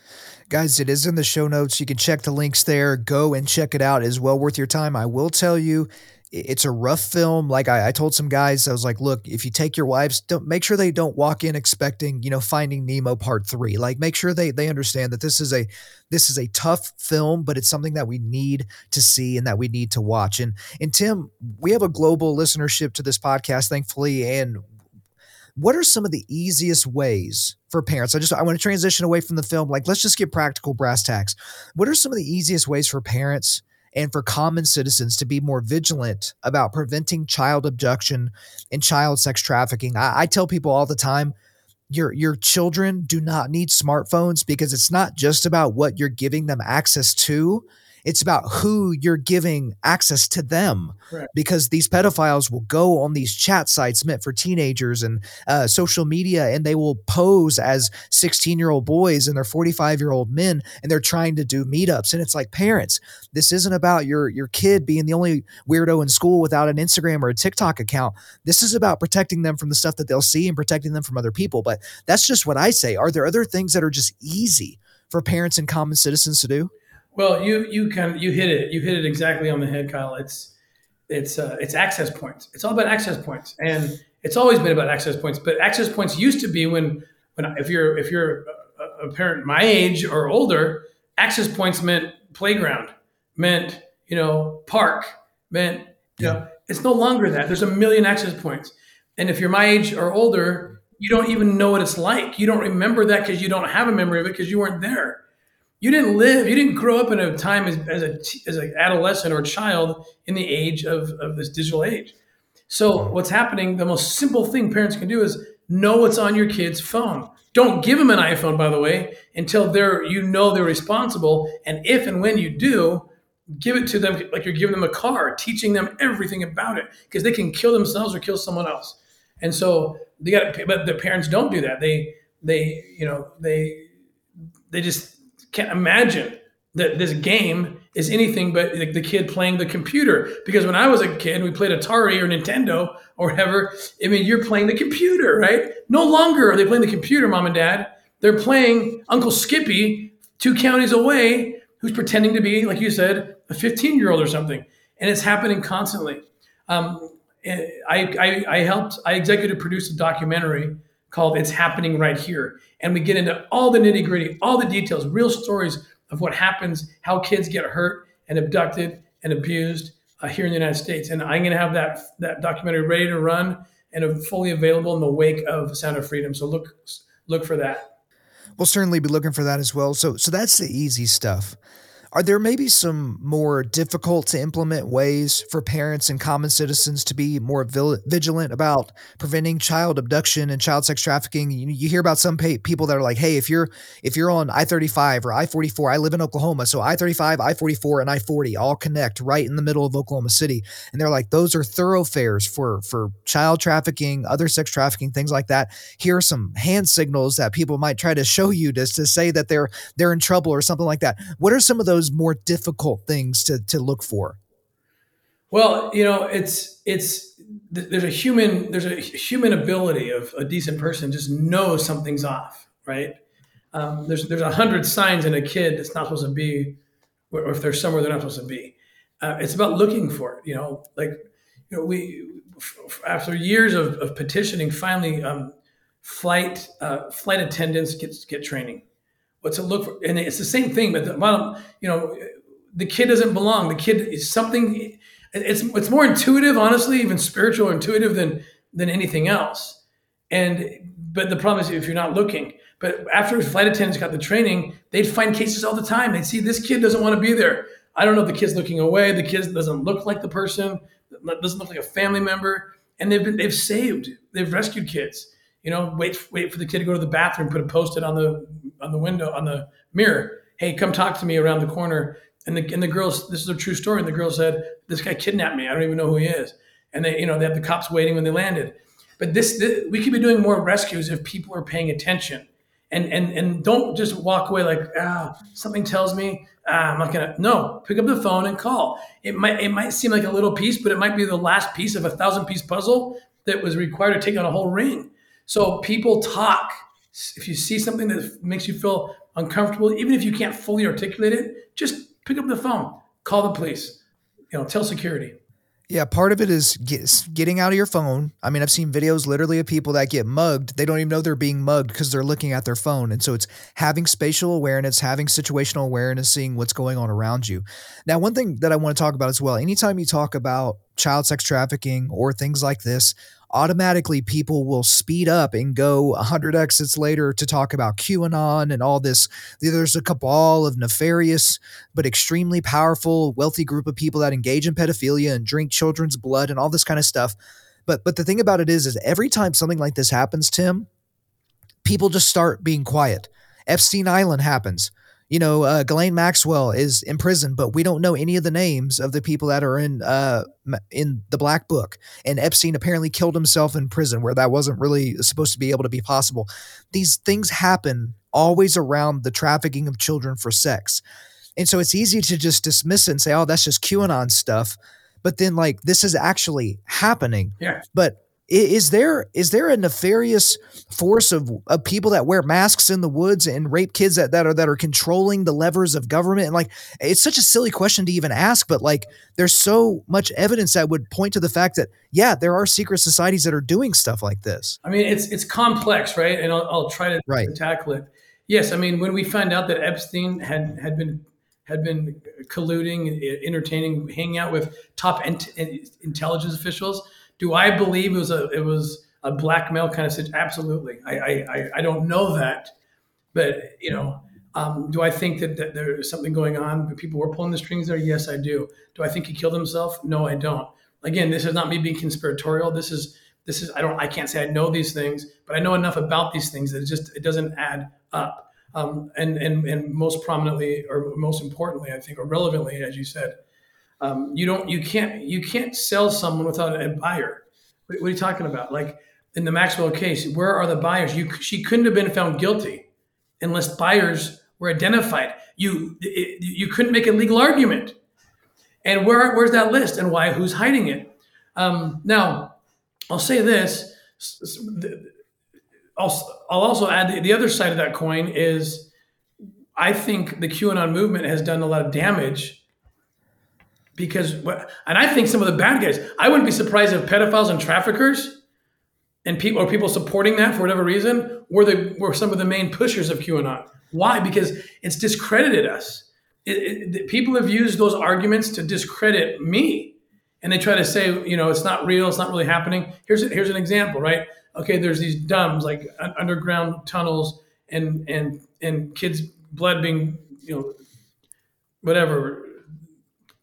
Guys, it is in the show notes. You can check the links there. Go and check it out. It is well worth your time. I will tell you, it's a rough film. Like I, I, told some guys, I was like, look, if you take your wives, don't make sure they don't walk in expecting, you know, finding Nemo part three. Like make sure they they understand that this is a this is a tough film, but it's something that we need to see and that we need to watch. And and Tim, we have a global listenership to this podcast, thankfully. And what are some of the easiest ways for parents? I just I want to transition away from the film. Like, let's just get practical brass tacks. What are some of the easiest ways for parents? And for common citizens to be more vigilant about preventing child abduction and child sex trafficking. I, I tell people all the time, your your children do not need smartphones because it's not just about what you're giving them access to it's about who you're giving access to them because these pedophiles will go on these chat sites meant for teenagers and uh, social media and they will pose as 16 year old boys and they're 45 year old men and they're trying to do meetups. And it's like parents this isn't about your your kid being the only weirdo in school without an instagram or a tiktok account. This is about protecting them from the stuff that they'll see and protecting them from other people. But that's just what i say. Are there other things that are just easy for parents and common citizens to do well, you you kind of you hit it. You hit it exactly on the head, Kyle. It's it's uh, it's access points. It's all about access points, and it's always been about access points. But access points used to be when when if you're if you're a, a parent my age or older, access points meant playground, meant you know park, meant you yeah. know it's no longer that. There's a million access points, and if you're my age or older, you don't even know what it's like. You don't remember that because you don't have a memory of it because you weren't there you didn't live, you didn't grow up in a time as, as a as an adolescent or a child in the age of, of this digital age. So mm-hmm. what's happening? The most simple thing parents can do is know what's on your kid's phone. Don't give them an iPhone, by the way, until they're you know they're responsible. And if and when you do, give it to them like you're giving them a car, teaching them everything about it because they can kill themselves or kill someone else. And so they got, but the parents don't do that. They they you know they they just can't imagine that this game is anything but the kid playing the computer. Because when I was a kid, we played Atari or Nintendo or whatever. I mean, you're playing the computer, right? No longer are they playing the computer, mom and dad. They're playing Uncle Skippy two counties away, who's pretending to be, like you said, a 15 year old or something. And it's happening constantly. Um, I, I, I helped, I executive produced a documentary called It's Happening Right Here. And we get into all the nitty gritty, all the details, real stories of what happens, how kids get hurt and abducted and abused uh, here in the United States. And I'm going to have that, that documentary ready to run and fully available in the wake of Sound of Freedom. So look, look for that. We'll certainly be looking for that as well. So, so that's the easy stuff. Are there maybe some more difficult to implement ways for parents and common citizens to be more vigilant about preventing child abduction and child sex trafficking? You, you hear about some people that are like, "Hey, if you're if you're on I-35 or I-44, I live in Oklahoma, so I-35, I-44, and I-40 all connect right in the middle of Oklahoma City," and they're like, "Those are thoroughfares for for child trafficking, other sex trafficking, things like that." Here are some hand signals that people might try to show you to, to say that they're they're in trouble or something like that. What are some of those those more difficult things to to look for? Well, you know, it's it's there's a human there's a human ability of a decent person just knows something's off, right? Um, there's there's a hundred signs in a kid that's not supposed to be, or if they're somewhere they're not supposed to be. Uh, it's about looking for it. You know, like you know we after years of, of petitioning, finally um, flight uh, flight attendants get get training what to look for. And it's the same thing, but the bottom, you know, the kid doesn't belong. The kid is something. It's it's more intuitive, honestly, even spiritual, intuitive than than anything else. And but the problem is if you're not looking. But after flight attendants got the training, they'd find cases all the time. They'd see this kid doesn't want to be there. I don't know if the kid's looking away. The kid doesn't look like the person. Doesn't look like a family member. And they've been they've saved. They've rescued kids you know, wait wait for the kid to go to the bathroom, put a post-it on the on the window on the mirror. Hey, come talk to me around the corner. And the and the girls, this is a true story. And the girl said, "This guy kidnapped me. I don't even know who he is." And they, you know, they have the cops waiting when they landed. But this, this we could be doing more rescues if people are paying attention. And and and don't just walk away like ah something tells me ah, I'm not gonna no pick up the phone and call. It might it might seem like a little piece, but it might be the last piece of a thousand piece puzzle that was required to take on a whole ring. So people talk. If you see something that makes you feel uncomfortable, even if you can't fully articulate it, just pick up the phone, call the police, you know, tell security. Yeah, part of it is get, getting out of your phone. I mean, I've seen videos literally of people that get mugged. They don't even know they're being mugged because they're looking at their phone. And so it's having spatial awareness, having situational awareness, seeing what's going on around you. Now, one thing that I want to talk about as well anytime you talk about child sex trafficking or things like this, automatically people will speed up and go 100 exits later to talk about QAnon and all this. There's a cabal of nefarious but extremely powerful, wealthy group of people that engage in pedophilia and drink children's blood and all this kind of stuff. But but the thing about it is, is every time something like this happens, Tim, people just start being quiet. Epstein Island happens you know, uh, Ghislaine Maxwell is in prison, but we don't know any of the names of the people that are in uh, in the Black Book. And Epstein apparently killed himself in prison, where that wasn't really supposed to be able to be possible. These things happen always around the trafficking of children for sex, and so it's easy to just dismiss it and say, "Oh, that's just QAnon stuff." But then, like, this is actually happening. Yeah. But is there is there a nefarious force of, of people that wear masks in the woods and rape kids that, that are that are controlling the levers of government? And like it's such a silly question to even ask but like there's so much evidence that would point to the fact that yeah there are secret societies that are doing stuff like this. I mean it's it's complex right? And i'll, I'll try to right. tackle it. Yes i mean when we find out that epstein had had been had been colluding entertaining hanging out with top ent- intelligence officials do I believe it was a it was a blackmail kind of situation? Absolutely. I I, I don't know that, but you know, um, do I think that, that there's something going on? People were pulling the strings there. Yes, I do. Do I think he killed himself? No, I don't. Again, this is not me being conspiratorial. This is this is I don't I can't say I know these things, but I know enough about these things that it just it doesn't add up. Um, and and and most prominently or most importantly, I think, or relevantly, as you said, um, you don't, you can't, you can't sell someone without a buyer. What, are you talking about? Like in the Maxwell case, where are the buyers? You, she couldn't have been found guilty unless buyers were identified. You, it, you couldn't make a legal argument. And where, where's that list and why? Who's hiding it? Um, now, I'll say this. I'll, I'll also add the other side of that coin is I think the QAnon movement has done a lot of damage because and I think some of the bad guys. I wouldn't be surprised if pedophiles and traffickers and people or people supporting that for whatever reason were the were some of the main pushers of QAnon. Why? Because it's discredited us. It, it, people have used those arguments to discredit me, and they try to say, you know, it's not real, it's not really happening. Here's here's an example, right? Okay, there's these DUMBs like underground tunnels and and and kids' blood being you know whatever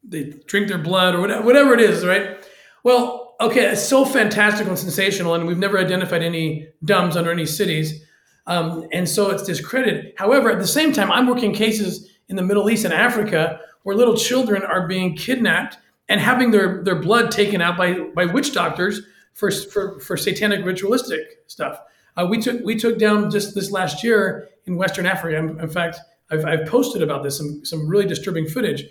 they drink their blood or whatever, whatever it is, right? Well, okay, it's so fantastical and sensational, and we've never identified any DUMBs under any cities. Um, and so it's discredited. However, at the same time, I'm working cases in the Middle East and Africa where little children are being kidnapped and having their, their blood taken out by, by witch doctors for, for, for satanic ritualistic stuff. Uh, we took we took down just this last year in Western Africa. In, fact, I've, I've posted about this some some really disturbing footage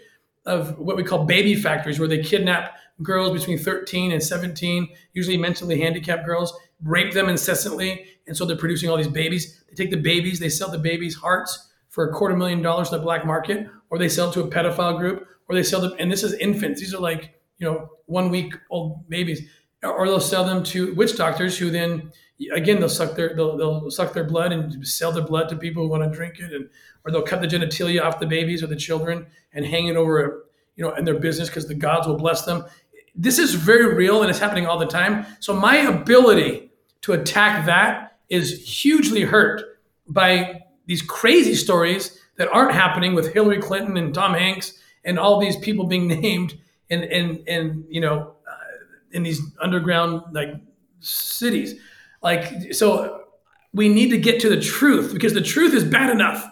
of what we call baby factories, where they kidnap girls between 13 and 17, usually mentally handicapped girls, rape them incessantly, and so they're producing all these babies. They take the babies, they sell the babies' hearts for a quarter million dollars in the black market, or they sell to a pedophile group, or they sell them, and this is infants. These are like you know one week old babies, or they'll sell them to witch doctors who then again they'll suck their they'll, they'll suck their blood and sell their blood to people who want to drink it, and or they'll cut the genitalia off the babies or the children and hang it over you know in their business because the gods will bless them. This is very real and it's happening all the time. So my ability to attack that is hugely hurt by these crazy stories that aren't happening with Hillary Clinton and Tom Hanks and all these people being named in in in you know uh, in these underground like cities. Like so we need to get to the truth because the truth is bad enough.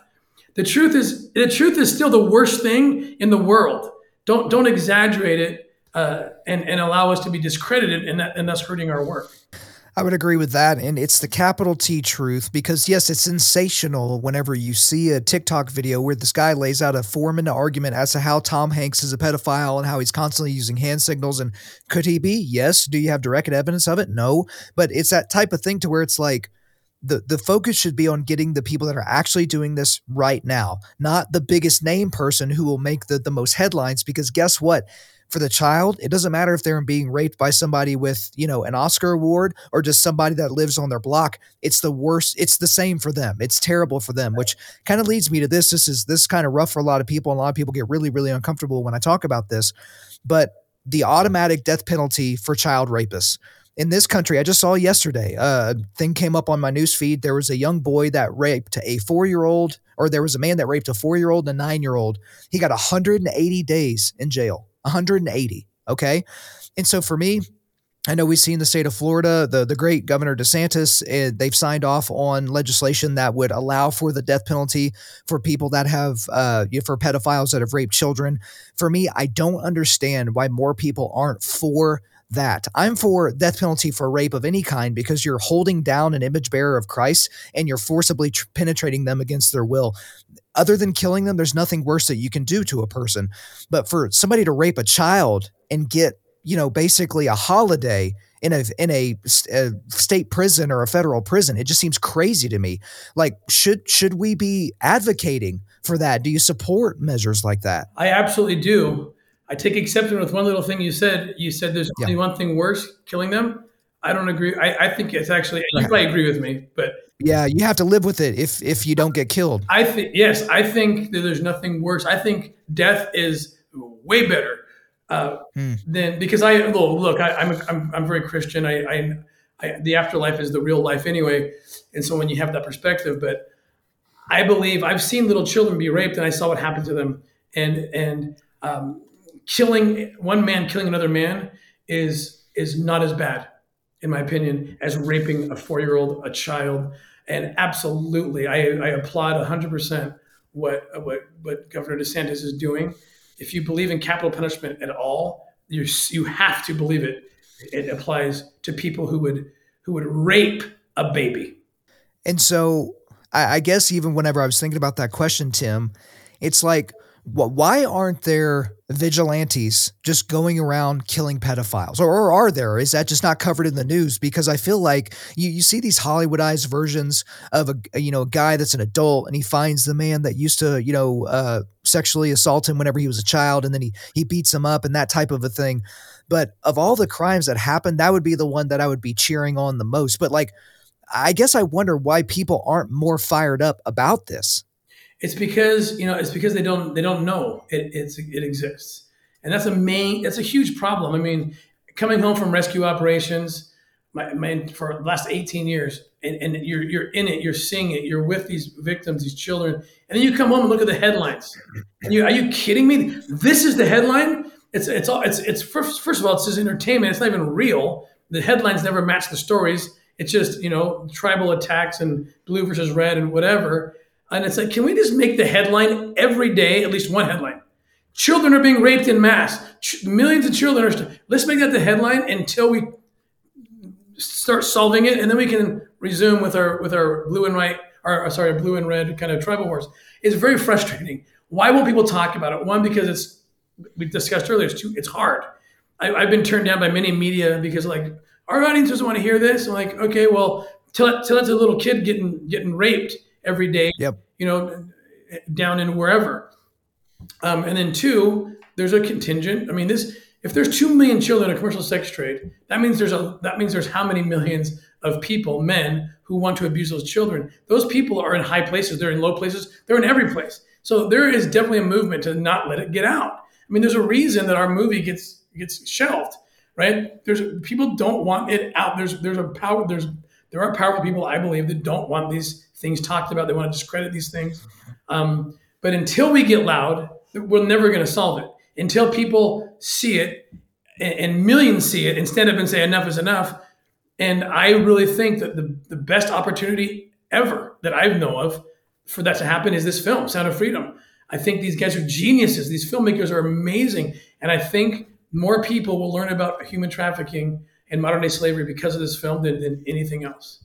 The truth is the truth is still the worst thing in the world. Don't don't exaggerate it uh, and and allow us to be discredited and that and thus hurting our work. I would agree with that. And it's the capital T truth because, yes, it's sensational whenever you see a TikTok video where this guy lays out a four minute argument as to how Tom Hanks is a pedophile and how he's constantly using hand signals. And could he be? Yes. Do you have direct evidence of it? No. But it's that type of thing to where it's like, the, the focus should be on getting the people that are actually doing this right now, not the biggest name person who will make the, the most headlines. Because guess what? For the child, it doesn't matter if they're being raped by somebody with, you know, an Oscar award or just somebody that lives on their block. It's the worst. It's the same for them. It's terrible for them, which kind of leads me to this. This is this is kind of rough for a lot of people, and a lot of people get really, really uncomfortable when I talk about this. But the automatic death penalty for child rapists in this country, I just saw yesterday, a uh, thing came up on my news feed. There was a young boy that raped a four year old, or there was a man that raped a four year old and a nine year old. He got 180 days in jail. 180. Okay. And so for me, I know we see in the state of Florida, the, the great Governor DeSantis, they've signed off on legislation that would allow for the death penalty for people that have, uh, for pedophiles that have raped children. For me, I don't understand why more people aren't for that. I'm for death penalty for rape of any kind because you're holding down an image bearer of Christ and you're forcibly tr- penetrating them against their will. Other than killing them, there's nothing worse that you can do to a person. But for somebody to rape a child and get, you know, basically a holiday in a in a, a, state prison or a federal prison. It just seems crazy to me. Like should should we be advocating for that? Do you support measures like that? I absolutely do. I take exception with one little thing you said. You said there's only one thing worse, killing them. I don't agree. I, I think it's actually you probably agree with me, but yeah, you have to live with it if if you don't get killed. I think yes, I think that there's nothing worse. I think death is way better uh, hmm. than because I look. I, am I'm, I'm I'm very Christian. I, I, I the afterlife is the real life anyway, and so when you have that perspective, but I believe I've seen little children be raped, and I saw what happened to them, and and um, killing one man killing another man is is not as bad in my opinion as raping a four-year-old a child. And absolutely i, I applaud 100% what what what governor desantis is doing. If you believe in capital punishment at all you you have to believe it. It applies to people who would who would rape a baby. And so I, I guess even whenever i was thinking about that question tim it's like why aren't there vigilantes just going around killing pedophiles. Or, or, are there? Is that just not covered in the news? Because i feel like you, you see these hollywoodized versions of a you know a guy that's an adult and he finds the man that used to you know uh, sexually assault him whenever he was a child and then he he beats him up and that type of a thing. But of all the crimes that happened that would be the one that i would be cheering on the most. But like i guess i wonder why people aren't more fired up about this it's because you know it's because they don't they don't know it it exists, and that's a main that's a huge problem. I mean, coming home from rescue operations, my, my for the last 18 years, and, and you're you're in it, you're seeing it, you're with these victims, these children, and then you come home and look at the headlines. And you are you kidding me? This is the headline. It's it's all it's it's first, first of all, it's just entertainment. It's not even real. The headlines never match the stories. It's just you know tribal attacks and blue versus red and whatever. And it's like, can we just make the headline every day, at least one headline? Children are being raped in mass. Ch- millions of children are. St- let's make that the headline until we start solving it, and then we can resume with our with our blue and white, or sorry, blue and red kind of tribal wars. It's very frustrating. Why won't people talk about it? One, because it's we discussed earlier. It's too. It's hard. I, have been turned down by many media because like our audience doesn't want to hear this. I'm like, okay, well, tell tell it's a little kid getting getting raped every day. Yep. You know, down in wherever. Um, and then two, there's a contingent. I mean, this if there's two million children in a commercial sex trade, that means there's a that means there's how many millions of people, men, who want to abuse those children. Those people are in high places, they're in low places, they're in every place. So there is definitely a movement to not let it get out. I mean, there's a reason that our movie gets gets shelved, right? There's people don't want it out. There's there's a power there's there are powerful people I believe that don't want these things talked about. They want to discredit these things. Um, but until we get loud, we're never going to solve it. Until people see it and, millions see it and stand up and say enough is enough. And I really think that the, the best opportunity ever that I know of for that to happen is this film, Sound of Freedom. I think these guys are geniuses. These filmmakers are amazing. And I think more people will learn about human trafficking and modern day slavery because of this film than, than anything else.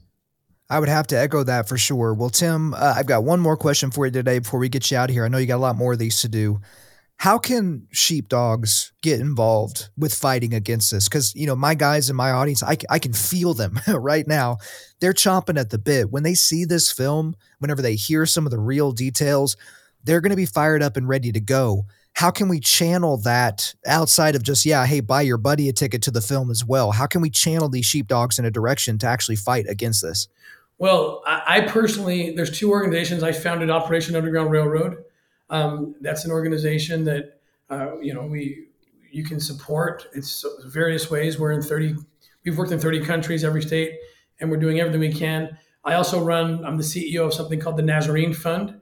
I would have to echo that for sure. Well, Tim, uh, I've got one more question for you today before we get you out of here. I know you got a lot more of these to do. How can sheepdogs get involved with fighting against this? Because, you know, my guys in my audience, I, I can feel them right now. They're chomping at the bit. When they see this film, whenever they hear some of the real details, they're going to be fired up and ready to go. How can we channel that outside of just, yeah, hey, buy your buddy a ticket to the film as well? How can we channel these sheepdogs in a direction to actually fight against this? Well, I, personally, there's two organizations. I founded Operation Underground Railroad. Um, that's an organization that uh, you know we you can support. It's various ways. We're in 30. We've worked in 30 countries, every state, and we're doing everything we can. I also run. I'm the CEO of something called the Nazarene Fund,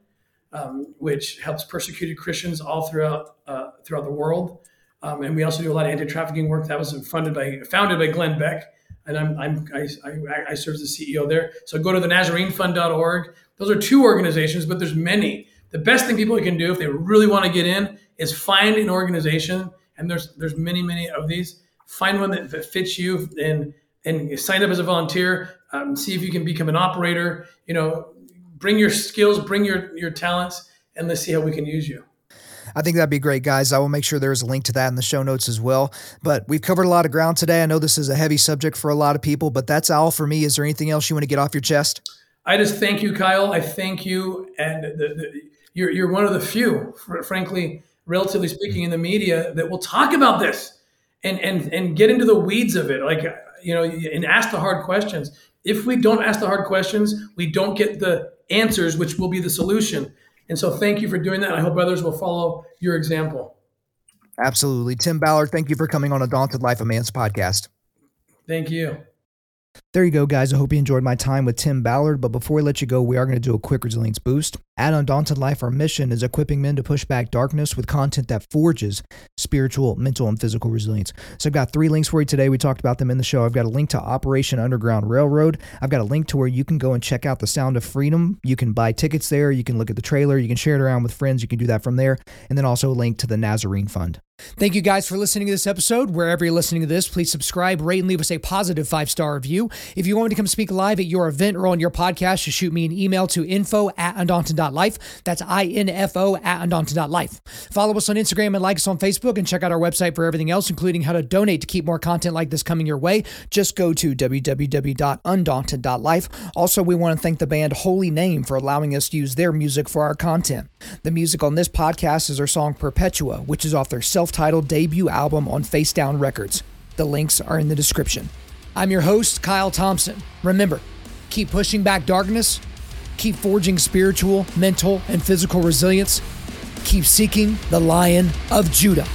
um, which helps persecuted Christians all throughout uh, throughout the world. Um, and we also do a lot of anti-trafficking work. That was funded by founded by Glenn Beck and I'm, I'm I, I, I, serve as the CEO there. So go to the NazareneFund.org. Those are two organizations, but there's many. The best thing people can do if they really want to get in is find an organization, and there's there's many many of these. Find one that, that fits you, and and sign up as a volunteer. Um, see if you can become an operator. You know, bring your skills, bring your your talents, and let's see how we can use you. I think that'd be great, guys. I will make sure there's a link to that in the show notes as well. But we've covered a lot of ground today. I know this is a heavy subject for a lot of people, but that's all for me. Is there anything else you want to get off your chest? I just thank you, Kyle. I thank you, and the, the, you're you're one of the few, frankly, relatively speaking, in the media that will talk about this and and and get into the weeds of it, like you know, and ask the hard questions. If we don't ask the hard questions, we don't get the answers, which will be the solution. And so thank you for doing that. I hope others will follow your example. Absolutely. Tim Ballard, thank you for coming on Undaunted Life of Man's podcast. Thank you. There you go, guys. I hope you enjoyed my time with Tim Ballard. But before we let you go, we are going to do a quick resilience boost. At Undaunted Life, our mission is equipping men to push back darkness with content that forges spiritual, mental, and physical resilience. So I've got three links for you today. We talked about them in the show. I've got a link to Operation Underground Railroad. I've got a link to where you can go and check out The Sound of Freedom. You can buy tickets there. You can look at the trailer. You can share it around with friends. You can do that from there. And then also a link to the Nazarene Fund. Thank you guys for listening to this episode. Wherever you're listening to this, please subscribe, rate, and leave us a positive five star review. If you want me to come speak live at your event or on your podcast, just shoot me an email to info at undaunted.life. That's I-N-F-O at undaunted.life. Follow us on Instagram and like us on Facebook and check out our website for everything else, including how to donate to keep more content like this coming your way. Just go to www.undaunted.life. Also, we want to thank the band Holy Name for allowing us to use their music for our content. The music on this podcast is their song Perpetua, which is off their self titled debut album on Face Down Records. The links are in the description. I'm your host, Kyle Thompson. Remember, keep pushing back darkness Keep forging spiritual, mental, and physical resilience. Keep seeking the Lion of Judah.